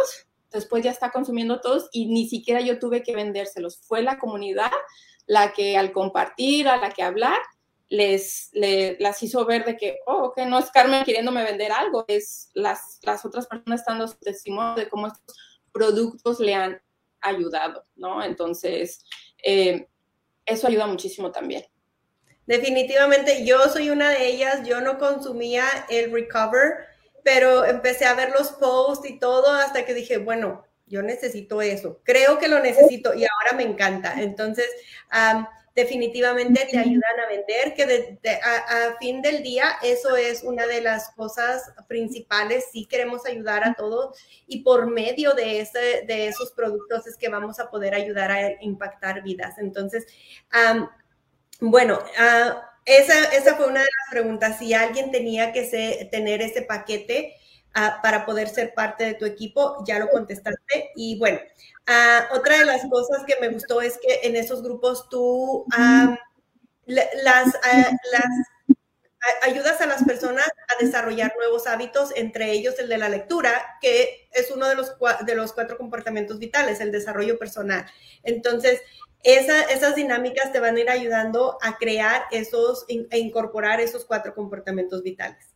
después ya está consumiendo todos y ni siquiera yo tuve que vendérselos. Fue la comunidad la que al compartir, a la que hablar, les, las hizo ver de que, oh, que no es Carmen queriéndome vender algo, es las, las otras personas dando testimonio de cómo estos productos le han ayudado, ¿no? Entonces, eh, eso ayuda muchísimo también. Definitivamente, yo soy una de ellas, yo no consumía el Recover, pero empecé a ver los posts y todo hasta que dije, bueno, yo necesito eso, creo que lo necesito y ahora me encanta. Entonces, definitivamente te ayudan a vender, que a, fin del día eso es una de las cosas principales, sí queremos ayudar a todos y por medio de, ese, de esos productos es que vamos a poder ayudar a impactar vidas. Entonces, bueno, ah, esa, esa, fue una de las preguntas, si alguien tenía que tener ese paquete ah, para poder ser parte de tu equipo, ya lo contestaste y bueno. Ah, otra de las cosas que me gustó es que en esos grupos tú las, ah, las ayudas a las personas a desarrollar nuevos hábitos, entre ellos el de la lectura, que es uno de los, de los cuatro comportamientos vitales, el desarrollo personal. Entonces, esas dinámicas te van a ir ayudando a crear esos e incorporar esos cuatro comportamientos vitales.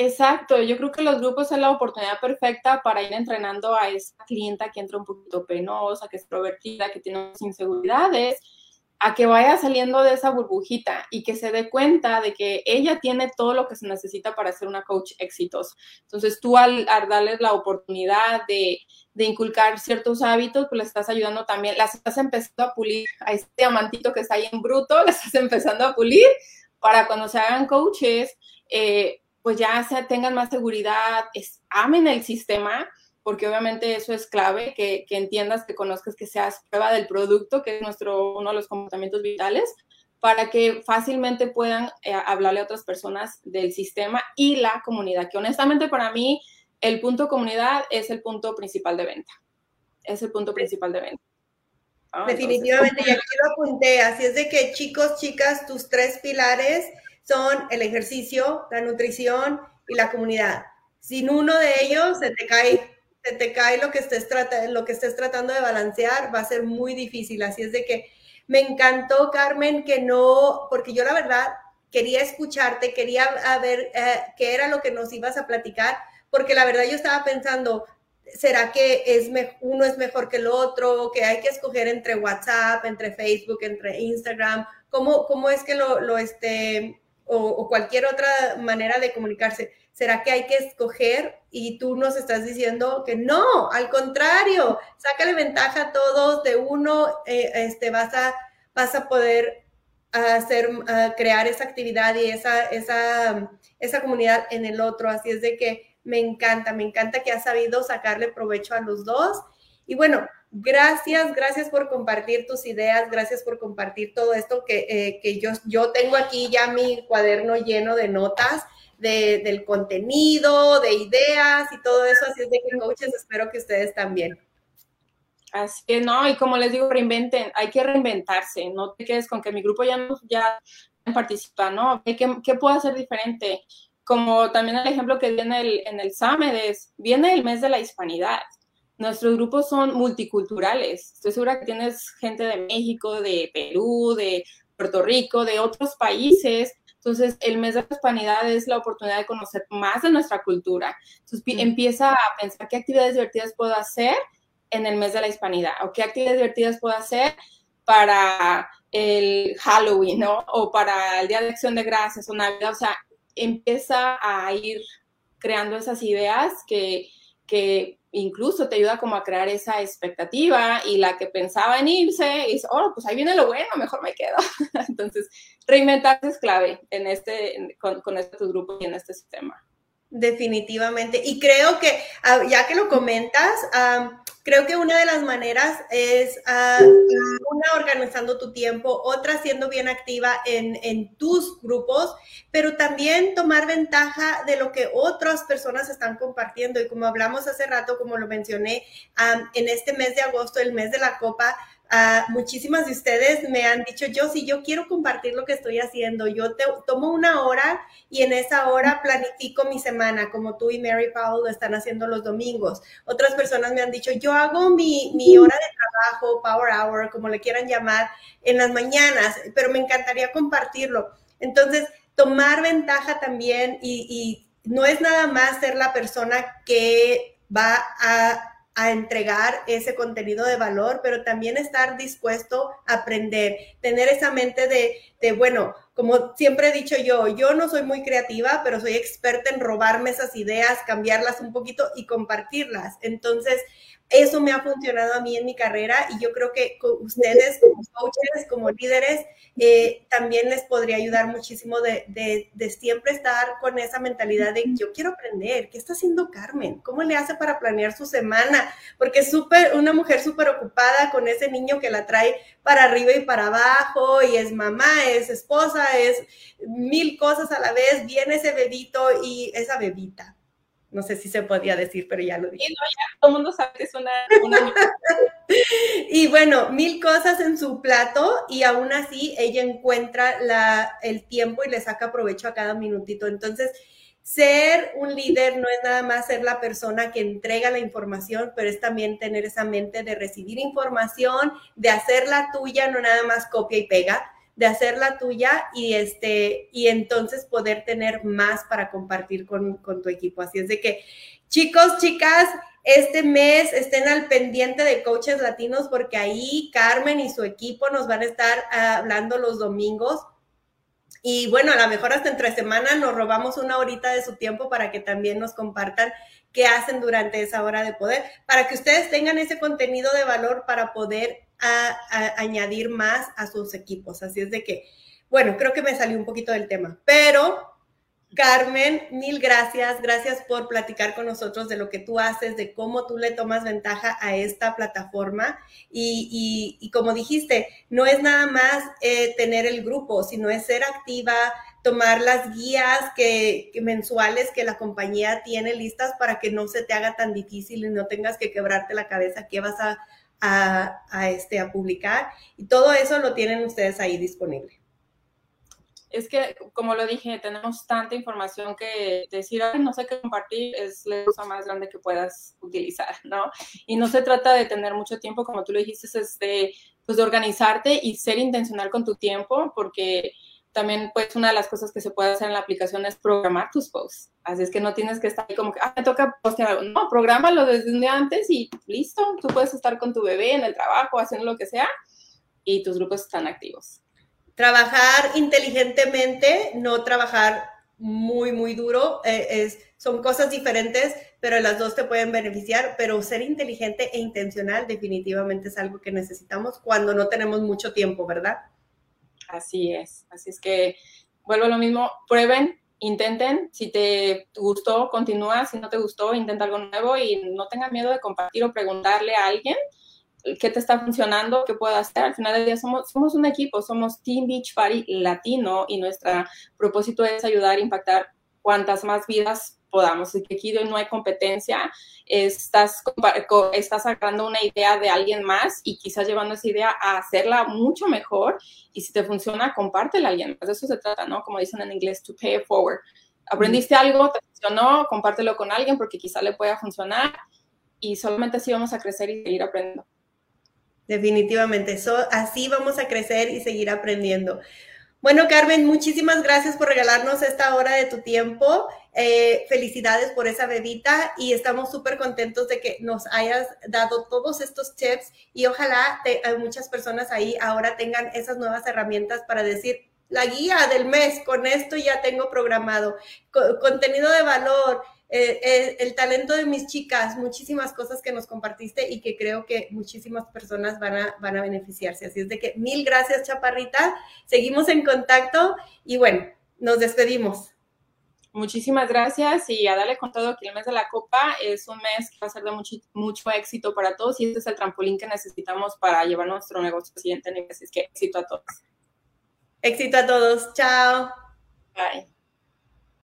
Exacto, yo creo que los grupos son la oportunidad perfecta para ir entrenando a esa clienta que entra un poquito penosa, que es provertida, que tiene inseguridades, a que vaya saliendo de esa burbujita y que se dé cuenta de que ella tiene todo lo que se necesita para ser una coach exitosa. Entonces tú al, darles la oportunidad de, de, inculcar ciertos hábitos, pues le estás ayudando también, las estás empezando a pulir, a este diamantito que está ahí en bruto, las estás empezando a pulir para cuando se hagan coaches. Eh, pues ya se tengan más seguridad, es, amen el sistema, porque obviamente eso es clave, que, entiendas, que conozcas, que seas prueba del producto, que es nuestro, uno de los comportamientos vitales, para que fácilmente puedan eh, hablarle a otras personas del sistema y la comunidad, que honestamente para mí el punto comunidad es el punto principal de venta. Es el punto principal de venta. Definitivamente, y aquí lo apunté, así es de que chicos, chicas, tus tres pilares son el ejercicio, la nutrición y la comunidad. Sin uno de ellos se te cae, se te cae lo que estés, lo que estés tratando de balancear, va a ser muy difícil. Así es de que me encantó, Carmen, que no, porque yo la verdad quería escucharte, quería ver eh, qué era lo que nos ibas a platicar, porque la verdad yo estaba pensando, ¿será que es uno es mejor que el otro? ¿Que hay que escoger entre WhatsApp, entre Facebook, entre Instagram? ¿Cómo, cómo es que lo, lo este, o, cualquier otra manera de comunicarse. ¿Será que hay que escoger y tú nos estás diciendo que no, al contrario, sácale ventaja a todos, de uno eh, este, vas, a, vas a poder hacer, crear esa actividad y esa, esa, esa comunidad en el otro. Así es de que me encanta, me encanta que has sabido sacarle provecho a los dos. Y bueno, gracias, gracias por compartir tus ideas, gracias por compartir todo esto que, eh, que yo, yo tengo aquí ya mi cuaderno lleno de notas del contenido, de ideas y todo eso. Así es de que, coaches, espero que ustedes también. Así que no, y como les digo, reinventen, hay que reinventarse, no te quedes con que mi grupo ya no ya participa, ¿no? ¿Qué, qué puedo hacer diferente? Como también el ejemplo que viene el, en el es, viene el mes de la hispanidad. Nuestros grupos son multiculturales. Estoy segura que tienes gente de México, de Perú, de Puerto Rico, de otros países entonces, el mes de la hispanidad es la oportunidad de conocer más de nuestra cultura. Entonces, empieza a pensar qué actividades divertidas puedo hacer en el mes de la hispanidad o qué actividades divertidas puedo hacer para el Halloween, ¿no? O para el Día de Acción de Gracias o Navidad. O sea, empieza a ir creando esas ideas que, que incluso te ayuda como a crear esa expectativa y la que pensaba en irse, y oh, pues ahí viene lo bueno, mejor me quedo. Entonces, reinventarse es clave en este, con, con este grupo y en este sistema. Definitivamente. Y creo que, ah, ya que lo comentas, creo que una de las maneras es ah, una organizando tu tiempo, otra siendo bien activa en, en, tus grupos, pero también tomar ventaja de lo que otras personas están compartiendo. Y como hablamos hace rato, como lo mencioné, en este mes de agosto, el mes de la copa, muchísimas de ustedes me han dicho, yo si yo quiero compartir lo que estoy haciendo, yo te, tomo una hora y en esa hora planifico mi semana, como tú y Mary Powell lo están haciendo los domingos. Otras personas me han dicho, yo hago mi, mi hora de trabajo, power hour, como le quieran llamar, en las mañanas, pero me encantaría compartirlo. Entonces, tomar ventaja también y no es nada más ser la persona que va a a entregar ese contenido de valor, pero también estar dispuesto a aprender, tener esa mente de, de, bueno, como siempre he dicho yo, yo no soy muy creativa, pero soy experta en robarme esas ideas, cambiarlas un poquito y compartirlas. Entonces, eso me ha funcionado a mí en mi carrera y yo creo que ustedes como coaches, como líderes, eh, también les podría ayudar muchísimo de, de, siempre estar con esa mentalidad de yo quiero aprender, ¿qué está haciendo Carmen? ¿Cómo le hace para planear su semana? Porque es una mujer súper ocupada con ese niño que la trae para arriba y para abajo y es mamá, es esposa, es mil cosas a la vez, viene ese bebito y esa bebita no sé si se podía decir, pero ya lo dije. no, ya todo el mundo sabe que es una... y bueno, mil cosas en su plato y aún así ella encuentra la, el tiempo y le saca provecho a cada minutito. Entonces, ser un líder no es nada más ser la persona que entrega la información, pero es también tener esa mente de recibir información, de hacerla tuya, no nada más copia y pega, de hacerla tuya y, este, y entonces poder tener más para compartir con, tu equipo. Así es de que, chicos, chicas, este mes estén al pendiente de coaches latinos porque ahí Carmen y su equipo nos van a estar hablando los domingos. Y bueno, a lo mejor hasta entre semana nos robamos una horita de su tiempo para que también nos compartan qué hacen durante esa hora de poder, para que ustedes tengan ese contenido de valor para poder añadir más a sus equipos. Así es de que, bueno, creo que me salió un poquito del tema, pero Carmen, mil gracias. Gracias por platicar con nosotros de lo que tú haces, de cómo tú le tomas ventaja a esta plataforma. Y, como dijiste, no es nada más eh, tener el grupo, sino es ser activa, tomar las guías que, mensuales que la compañía tiene listas para que no se te haga tan difícil y no tengas que quebrarte la cabeza qué vas a a, este, a publicar y todo eso lo tienen ustedes ahí disponible. Es que, como lo dije, tenemos tanta información que decir, no sé qué compartir es la cosa más grande que puedas utilizar, ¿no? Y no se trata de tener mucho tiempo, como tú lo dijiste, es de, pues, de organizarte y ser intencional con tu tiempo, porque también pues una de las cosas que se puede hacer en la aplicación es programar tus posts. Así es que no tienes que estar ahí como que, ah, me toca postear algo. No, prográmalo desde antes y listo. Tú puedes estar con tu bebé en el trabajo, haciendo lo que sea y tus grupos están activos. Trabajar inteligentemente, no trabajar muy, muy duro. Eh, es, son cosas diferentes, pero las dos te pueden beneficiar, pero ser inteligente e intencional definitivamente es algo que necesitamos cuando no tenemos mucho tiempo, ¿verdad? Así es, así es que vuelvo a lo mismo, prueben, intenten, si te gustó, continúa, si no te gustó, intenta algo nuevo y no tengan miedo de compartir o preguntarle a alguien qué te está funcionando, qué puedo hacer. Al final del día somos, somos un equipo, somos Team Beach Party latino y nuestro propósito es ayudar a impactar cuantas más vidas podamos. Y que aquí no hay competencia, estás, estás sacando una idea de alguien más y quizás llevando esa idea a hacerla mucho mejor. Y si te funciona, compártela a alguien más. De eso se trata, ¿no? Como dicen en inglés, to pay it forward. Aprendiste algo, te funcionó, compártelo con alguien porque quizá le pueda funcionar y solamente así vamos a crecer y seguir aprendiendo. Definitivamente, así vamos a crecer y seguir aprendiendo. Bueno, Carmen, muchísimas gracias por regalarnos esta hora de tu tiempo. Eh, felicidades por esa bebita y estamos súper contentos de que nos hayas dado todos estos tips y ojalá te, muchas personas ahí ahora tengan esas nuevas herramientas para decir, la guía del mes, con esto ya tengo programado, contenido de valor, eh, eh, el talento de mis chicas, muchísimas cosas que nos compartiste y que creo que muchísimas personas van a, van a beneficiarse. Así es de que mil gracias, Chaparrita. Seguimos en contacto y bueno, nos despedimos. Muchísimas gracias y a darle con todo que el mes de la Copa es un mes que va a ser de mucho, mucho éxito para todos y este es el trampolín que necesitamos para llevar nuestro negocio al siguiente nivel. Así es que éxito a todos. Éxito a todos. Chao. Bye.